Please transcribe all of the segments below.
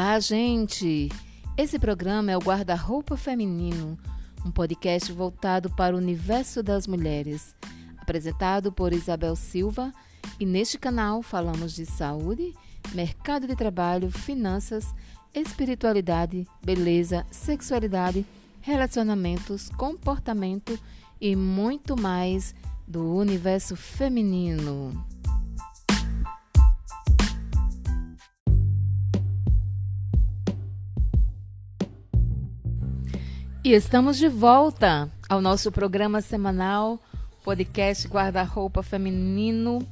Olá, gente! Esse programa é o Guarda-Roupa Feminino, um podcast voltado para o universo das mulheres, apresentado por Isabel Silva, e neste canal falamos de saúde, mercado de trabalho, finanças, espiritualidade, beleza, sexualidade, relacionamentos, comportamento e muito mais do universo feminino. E estamos de volta ao nosso programa semanal, podcast Guarda-Roupa Feminino.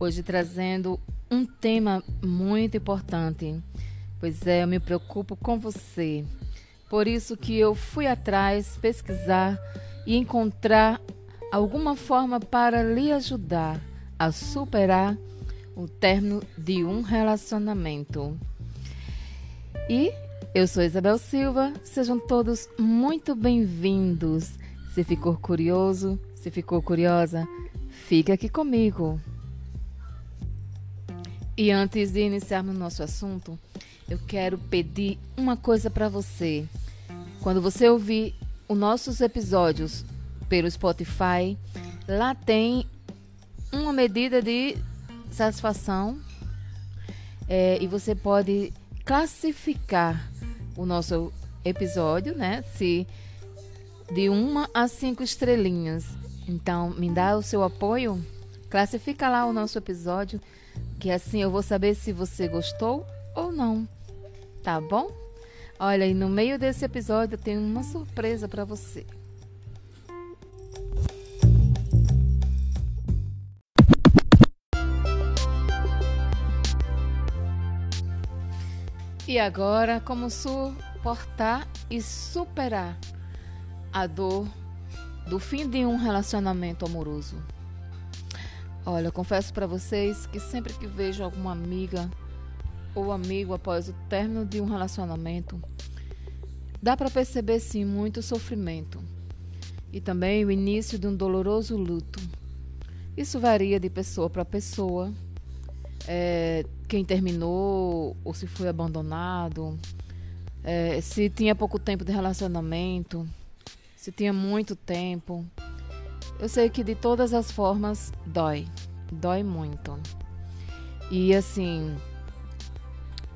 Hoje trazendo um tema muito importante. Pois é, eu me preocupo com você. Por isso que eu fui atrás pesquisar e encontrar alguma forma para lhe ajudar a superar o término de um relacionamento. E eu sou Isabel Silva, sejam todos muito bem-vindos. Se ficou curioso, se ficou curiosa, fique aqui comigo. E antes de iniciarmos nosso assunto, eu quero pedir uma coisa para você. Quando você ouvir os nossos episódios pelo Spotify, lá tem uma medida de satisfação é, e você pode classificar o nosso episódio, né? Se de uma a cinco estrelinhas. Então, me dá o seu apoio, classifica lá o nosso episódio, que assim eu vou saber se você gostou ou não. Tá bom? Olha, e no meio desse episódio eu tenho uma surpresa para você. E agora, como suportar e superar a dor do fim de um relacionamento amoroso? Olha, eu confesso para vocês que sempre que vejo alguma amiga ou amigo após o término de um relacionamento, dá para perceber sim muito sofrimento e também o início de um doloroso luto. Isso varia de pessoa para pessoa. É, quem terminou ou se foi abandonado, é, se tinha pouco tempo de relacionamento, se tinha muito tempo. Eu sei que de todas as formas dói, dói muito. E assim,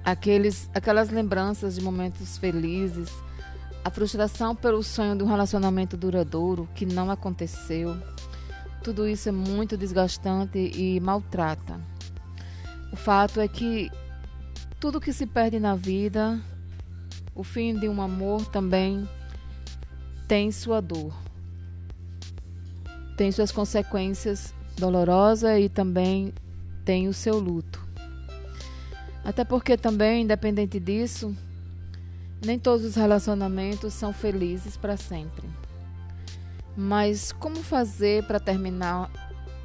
aqueles, aquelas lembranças de momentos felizes, a frustração pelo sonho de um relacionamento duradouro que não aconteceu, tudo isso é muito desgastante e maltrata. O fato é que tudo que se perde na vida, o fim de um amor também tem sua dor. Tem suas consequências dolorosas e também tem o seu luto. Até porque também, independente disso, nem todos os relacionamentos são felizes para sempre. Mas como fazer para terminar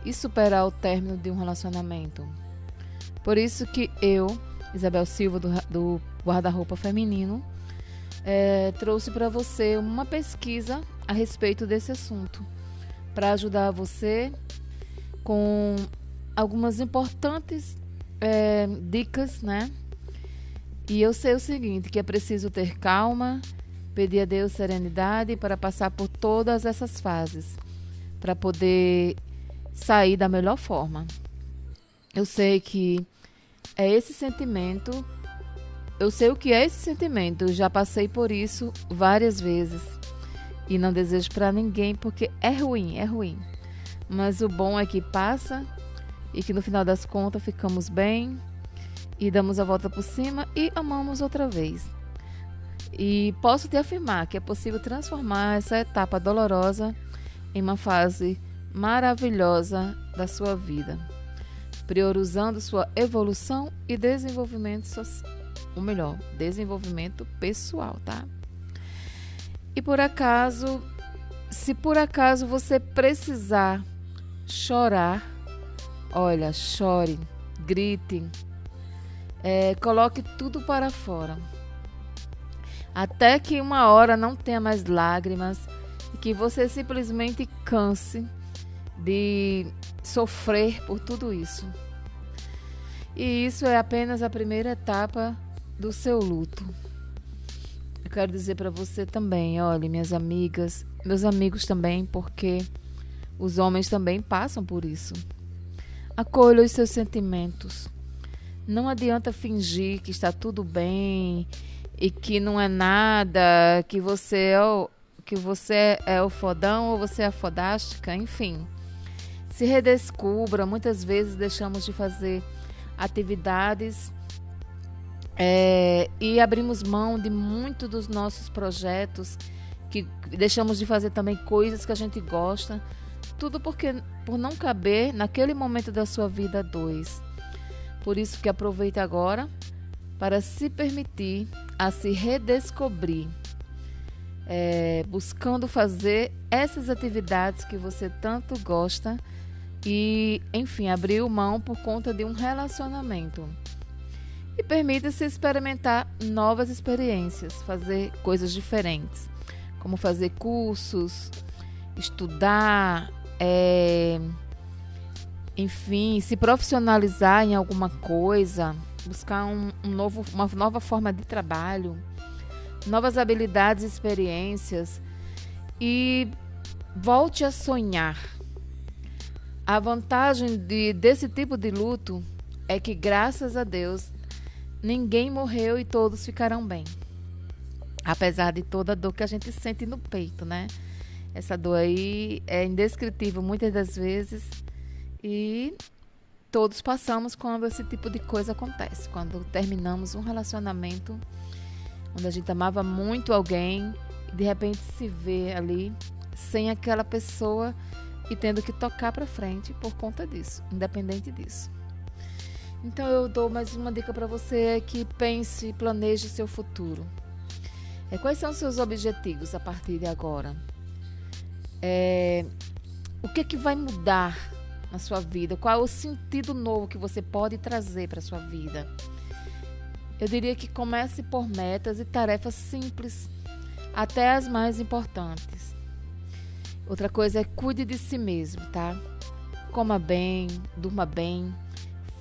e superar o término de um relacionamento? Por isso que eu, Isabel Silva, do, do Guarda-Roupa Feminino, é, trouxe para você uma pesquisa a respeito desse assunto, para ajudar você com algumas importantes é, dicas, né? E eu sei o seguinte, que é preciso ter calma, pedir a Deus serenidade para passar por todas essas fases, para poder sair da melhor forma. Eu sei que é esse sentimento. Eu sei o que é esse sentimento, já passei por isso várias vezes. E não desejo para ninguém porque é ruim, é ruim. Mas o bom é que passa e que no final das contas ficamos bem e damos a volta por cima e amamos outra vez. E posso te afirmar que é possível transformar essa etapa dolorosa em uma fase maravilhosa da sua vida priorizando sua evolução e desenvolvimento social. O melhor, desenvolvimento pessoal, tá? E por acaso, se por acaso você precisar chorar, olha, chore, grite, é, coloque tudo para fora. Até que uma hora não tenha mais lágrimas e que você simplesmente canse de sofrer por tudo isso. E isso é apenas a primeira etapa do seu luto. Eu quero dizer para você também, olhe, minhas amigas, meus amigos também, porque os homens também passam por isso. Acolha os seus sentimentos. Não adianta fingir que está tudo bem e que não é nada, que você é o, que você é o fodão ou você é a fodástica, enfim. Se redescubra, muitas vezes deixamos de fazer atividades é, e abrimos mão de muito dos nossos projetos, que deixamos de fazer também coisas que a gente gosta, tudo porque por não caber naquele momento da sua vida dois. Por isso que aproveite agora para se permitir a se redescobrir, é, buscando fazer essas atividades que você tanto gosta e, enfim, abriu mão por conta de um relacionamento. E permita-se experimentar novas experiências, fazer coisas diferentes, como fazer cursos, estudar, é, enfim, se profissionalizar em alguma coisa, buscar um, um novo, uma nova forma de trabalho, novas habilidades e experiências e volte a sonhar. A vantagem de, desse tipo de luto é que, graças a Deus, ninguém morreu e todos ficarão bem. Apesar de toda a dor que a gente sente no peito, né? Essa dor aí é indescritível muitas das vezes e todos passamos quando esse tipo de coisa acontece. Quando terminamos um relacionamento onde a gente amava muito alguém e de repente se vê ali sem aquela pessoa e tendo que tocar para frente por conta disso, independente disso. Então eu dou mais uma dica para você é que pense e planeje seu futuro. É, quais são seus objetivos a partir de agora? É, o que, que vai mudar na sua vida? Qual é o sentido novo que você pode trazer para sua vida? Eu diria que comece por metas e tarefas simples, até as mais importantes. Outra coisa é cuide de si mesmo, tá? Coma bem, durma bem,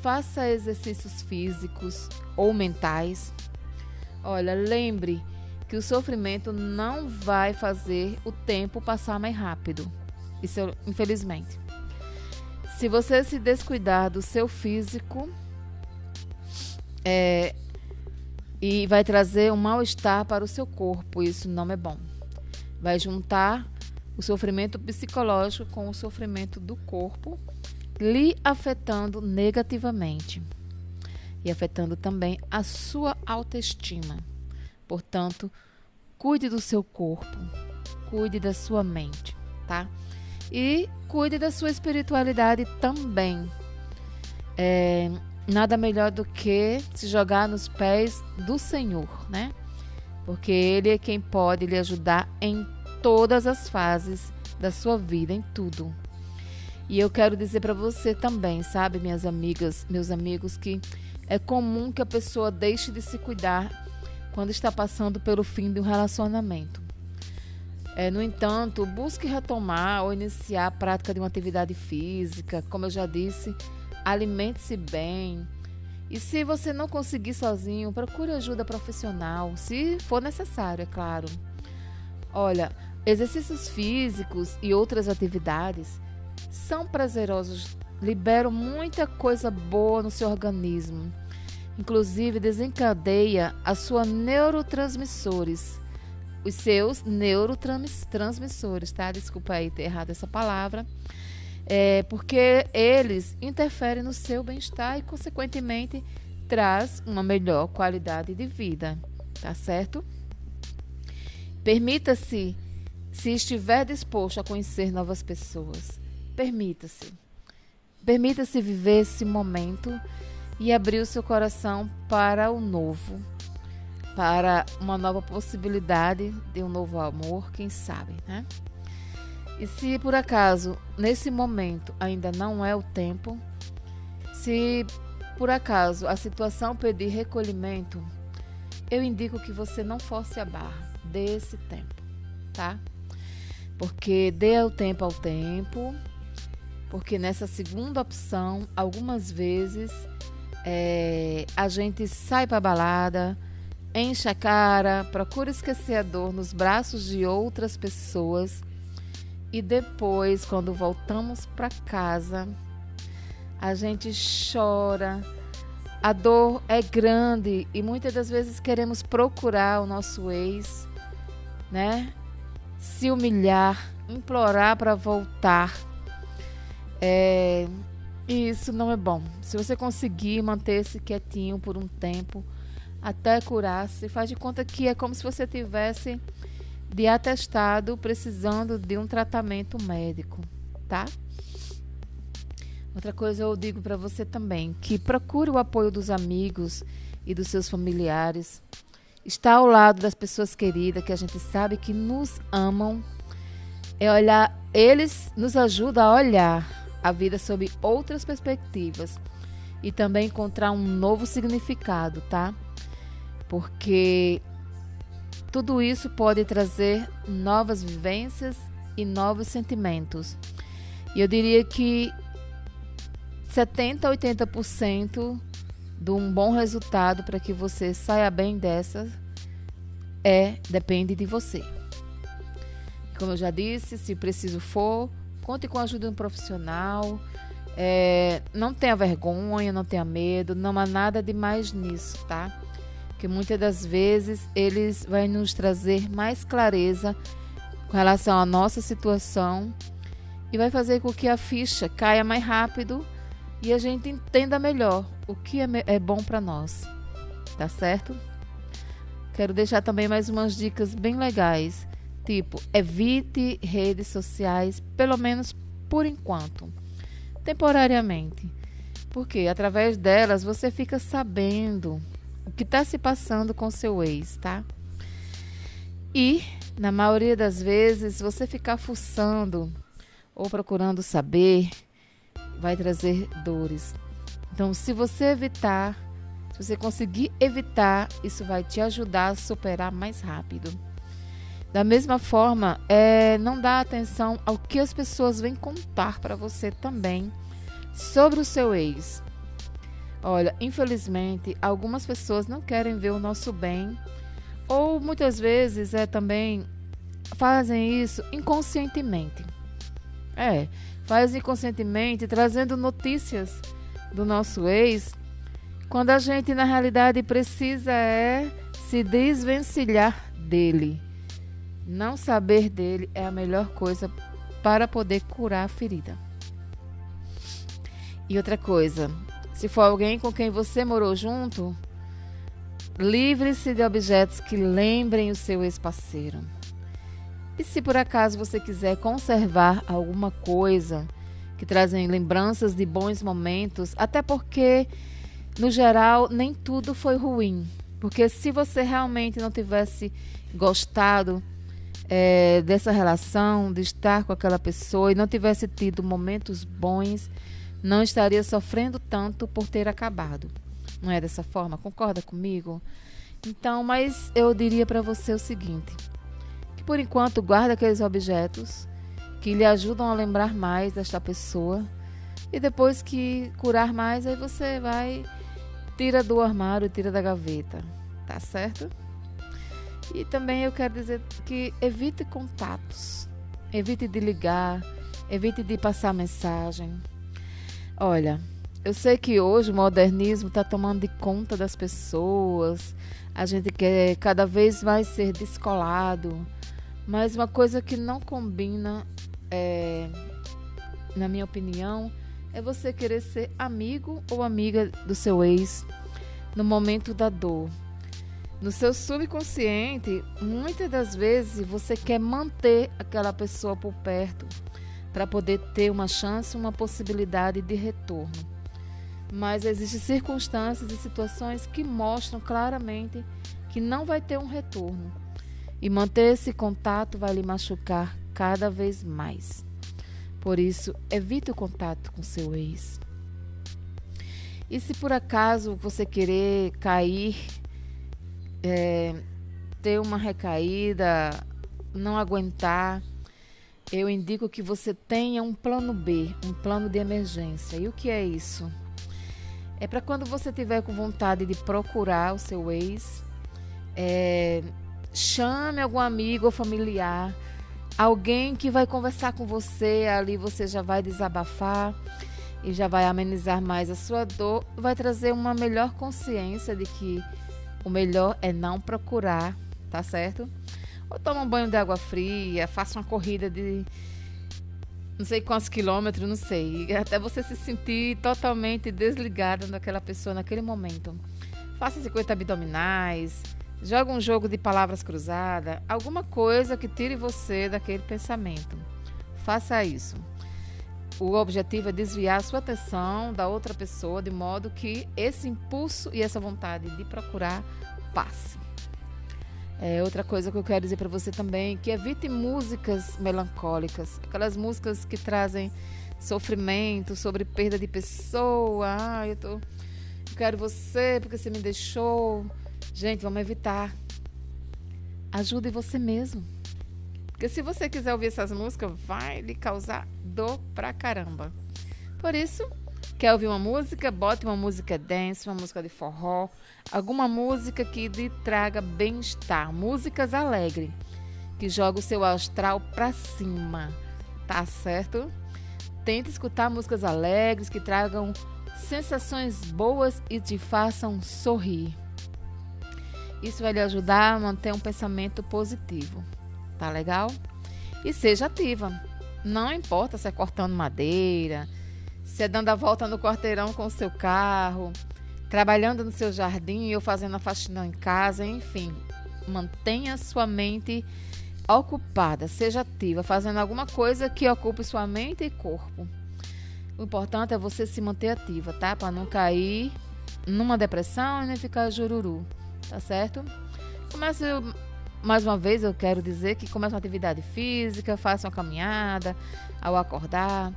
faça exercícios físicos ou mentais. Olha, lembre que o sofrimento não vai fazer o tempo passar mais rápido. Isso, infelizmente. Se você se descuidar do seu físico, é, e vai trazer um mal-estar para o seu corpo, isso não é bom. Vai juntar o sofrimento psicológico com o sofrimento do corpo, lhe afetando negativamente e afetando também a sua autoestima. Portanto, cuide do seu corpo, cuide da sua mente, tá? E cuide da sua espiritualidade também. É, nada melhor do que se jogar nos pés do Senhor, né? Porque Ele é quem pode lhe ajudar em todas as fases da sua vida, em tudo. E eu quero dizer para você também, sabe, minhas amigas, meus amigos, que é comum que a pessoa deixe de se cuidar quando está passando pelo fim de um relacionamento. É, no entanto, busque retomar ou iniciar a prática de uma atividade física. Como eu já disse, alimente-se bem. E se você não conseguir sozinho, procure ajuda profissional, se for necessário, é claro. Olha, exercícios físicos e outras atividades são prazerosos, liberam muita coisa boa no seu organismo inclusive desencadeia a sua neurotransmissores, os seus neurotransmissores, tá? Desculpa aí ter errado essa palavra. É, porque eles interferem no seu bem-estar e, consequentemente, traz uma melhor qualidade de vida, tá certo? Permita-se, se estiver disposto a conhecer novas pessoas, permita-se. Permita-se viver esse momento e abrir o seu coração para o novo, para uma nova possibilidade de um novo amor, quem sabe, né? E se por acaso nesse momento ainda não é o tempo, se por acaso a situação pedir recolhimento, eu indico que você não force a barra, dê esse tempo, tá? Porque dê o tempo ao tempo, porque nessa segunda opção, algumas vezes é, a gente sai para balada, enche a cara, procura esquecer a dor nos braços de outras pessoas e depois, quando voltamos para casa, a gente chora. A dor é grande e muitas das vezes queremos procurar o nosso ex, né? Se humilhar, implorar para voltar. É, e isso não é bom. Se você conseguir manter-se quietinho por um tempo, até curar-se, faz de conta que é como se você tivesse de atestado precisando de um tratamento médico, tá? Outra coisa eu digo para você também, que procure o apoio dos amigos e dos seus familiares. Estar ao lado das pessoas queridas que a gente sabe que nos amam. É olhar, eles nos ajudam a olhar a vida sob outras perspectivas e também encontrar um novo significado, tá? Porque tudo isso pode trazer novas vivências e novos sentimentos. E eu diria que 70 a 80% de um bom resultado para que você saia bem dessa é depende de você. Como eu já disse, se preciso for, conte com a ajuda de um profissional. É, não tenha vergonha, não tenha medo, não há nada de mais nisso, tá? que muitas das vezes eles vai nos trazer mais clareza com relação à nossa situação e vai fazer com que a ficha caia mais rápido e a gente entenda melhor o que é, é bom para nós. Tá certo? Quero deixar também mais umas dicas bem legais, tipo, evite redes sociais, pelo menos por enquanto, temporariamente. Porque através delas você fica sabendo o que está se passando com seu ex, tá? E, na maioria das vezes, você ficar fuçando ou procurando saber vai trazer dores. Então, se você evitar, se você conseguir evitar, isso vai te ajudar a superar mais rápido. Da mesma forma, é, não dá atenção ao que as pessoas vêm contar para você também sobre o seu ex. Olha, infelizmente, algumas pessoas não querem ver o nosso bem, ou muitas vezes é também fazem isso inconscientemente. É, faz inconscientemente trazendo notícias do nosso ex, quando a gente na realidade precisa é se desvencilhar dele. Não saber dele é a melhor coisa para poder curar a ferida. E outra coisa, se for alguém com quem você morou junto, livre-se de objetos que lembrem o seu ex-parceiro. E se por acaso você quiser conservar alguma coisa que trazem lembranças de bons momentos, até porque no geral nem tudo foi ruim, porque se você realmente não tivesse gostado é, dessa relação, de estar com aquela pessoa e não tivesse tido momentos bons, não estaria sofrendo tanto por ter acabado. Não é dessa forma? Concorda comigo? Então, mas eu diria para você o seguinte: por enquanto guarde aqueles objetos que lhe ajudam a lembrar mais desta pessoa. E depois que curar mais, aí você vai tira do armário, tira da gaveta, tá certo? E também eu quero dizer que evite contatos, evite de ligar, evite de passar mensagem. Olha, eu sei que hoje o modernismo está tomando de conta das pessoas, a gente quer cada vez mais ser descolado, mas uma coisa que não combina, é, na minha opinião, é você querer ser amigo ou amiga do seu ex no momento da dor. No seu subconsciente, muitas das vezes você quer manter aquela pessoa por perto para poder ter uma chance, uma possibilidade de retorno. Mas existem circunstâncias e situações que mostram claramente que não vai ter um retorno. E manter esse contato vai lhe machucar cada vez mais. Por isso, evite o contato com seu ex. E se por acaso você querer cair, é, ter uma recaída, não aguentar, eu indico que você tenha um plano B, um plano de emergência. E o que é isso? É para quando você tiver com vontade de procurar o seu ex É, chame algum amigo ou familiar, alguém que vai conversar com você, ali você já vai desabafar e já vai amenizar mais a sua dor, vai trazer uma melhor consciência de que o melhor é não procurar, tá certo? Ou toma um banho de água fria, faça uma corrida de não sei quantos quilômetros, não sei, até você se sentir totalmente desligada daquela pessoa naquele momento. Faça 50 abdominais, joga um jogo de palavras cruzadas, alguma coisa que tire você daquele pensamento. Faça isso. O objetivo é desviar a sua atenção da outra pessoa de modo que esse impulso e essa vontade de procurar passe. É, outra coisa que eu quero dizer para você também, que evite músicas melancólicas, aquelas músicas que trazem sofrimento, sobre perda de pessoa. Ah, eu, tô, eu quero você porque você me deixou. Gente, vamos evitar. Ajude você mesmo. Porque se você quiser ouvir essas músicas, vai lhe causar dor pra caramba. Por isso, quer ouvir uma música? Bote uma música dance, uma música de forró, alguma música que lhe traga bem-estar, músicas alegres, que joga o seu astral pra cima, tá certo? Tente escutar músicas alegres que tragam sensações boas e te façam sorrir. Isso vai lhe ajudar a manter um pensamento positivo. Tá legal? E seja ativa. Não importa se é cortando madeira, se é dando a volta no quarteirão com o seu carro, trabalhando no seu jardim ou fazendo a faxina em casa, enfim. Mantenha sua mente ocupada, seja ativa, fazendo alguma coisa que ocupe sua mente e corpo. O importante é você se manter ativa, tá? Para não cair numa depressão e nem ficar jururu, tá certo? Comece mais uma vez eu quero dizer que comece uma atividade física, faça uma caminhada ao acordar.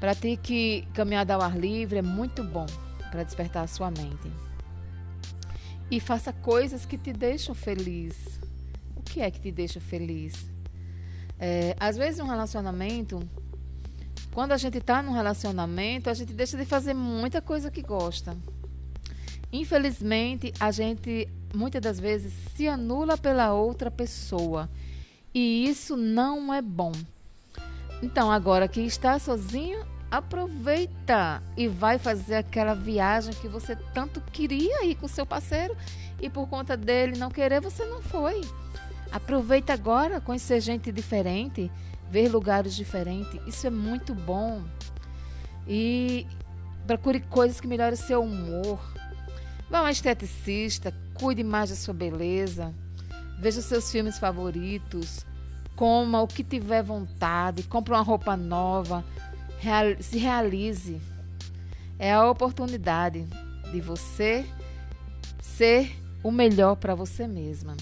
Pratique caminhada ao ar livre, é muito bom para despertar a sua mente. E faça coisas que te deixam feliz. O que é que te deixa feliz? É, às vezes um relacionamento, quando a gente está num relacionamento, a gente deixa de fazer muita coisa que gosta. Infelizmente, a gente muitas das vezes se anula pela outra pessoa. E isso não é bom. Então, agora que está sozinho, aproveita e vai fazer aquela viagem que você tanto queria ir com seu parceiro e por conta dele não querer, você não foi. Aproveita agora, conhecer gente diferente, ver lugares diferentes. Isso é muito bom. E procure coisas que melhorem seu humor. Vá a um esteticista, cuide mais da sua beleza. Veja os seus filmes favoritos. Coma o que tiver vontade. Compre uma roupa nova. Real, se realize. É a oportunidade de você ser o melhor para você mesma.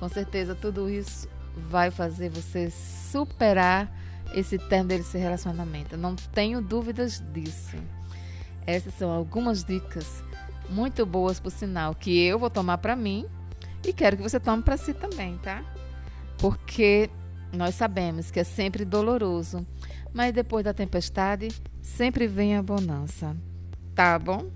Com certeza, tudo isso vai fazer você superar esse termo desse relacionamento. Não tenho dúvidas disso. Essas são algumas dicas muito boas por sinal que eu vou tomar para mim e quero que você tome para si também, tá? Porque nós sabemos que é sempre doloroso, mas depois da tempestade sempre vem a bonança. Tá bom?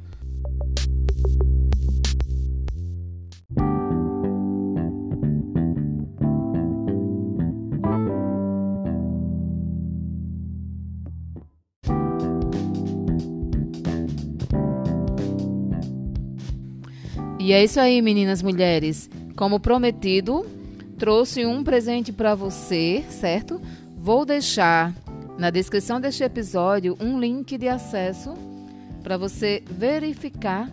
E é isso aí, meninas mulheres. Como prometido, trouxe um presente para você, certo? Vou deixar na descrição deste episódio um link de acesso para você verificar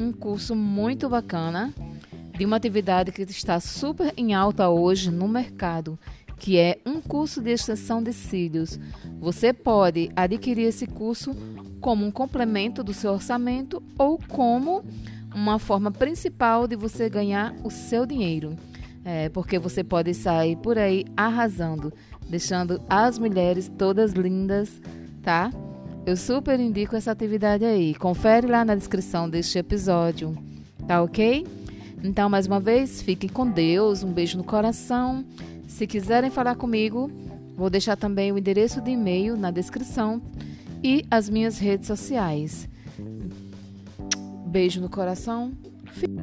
um curso muito bacana de uma atividade que está super em alta hoje no mercado, que é um curso de extensão de cílios. Você pode adquirir esse curso como um complemento do seu orçamento ou como uma forma principal de você ganhar o seu dinheiro. É, porque você pode sair por aí arrasando, deixando as mulheres todas lindas, tá? Eu super indico essa atividade aí. Confere lá na descrição deste episódio, tá ok? Então, mais uma vez, fiquem com Deus, um beijo no coração. Se quiserem falar comigo, vou deixar também o endereço de e-mail na descrição e as minhas redes sociais. Beijo no coração, filho.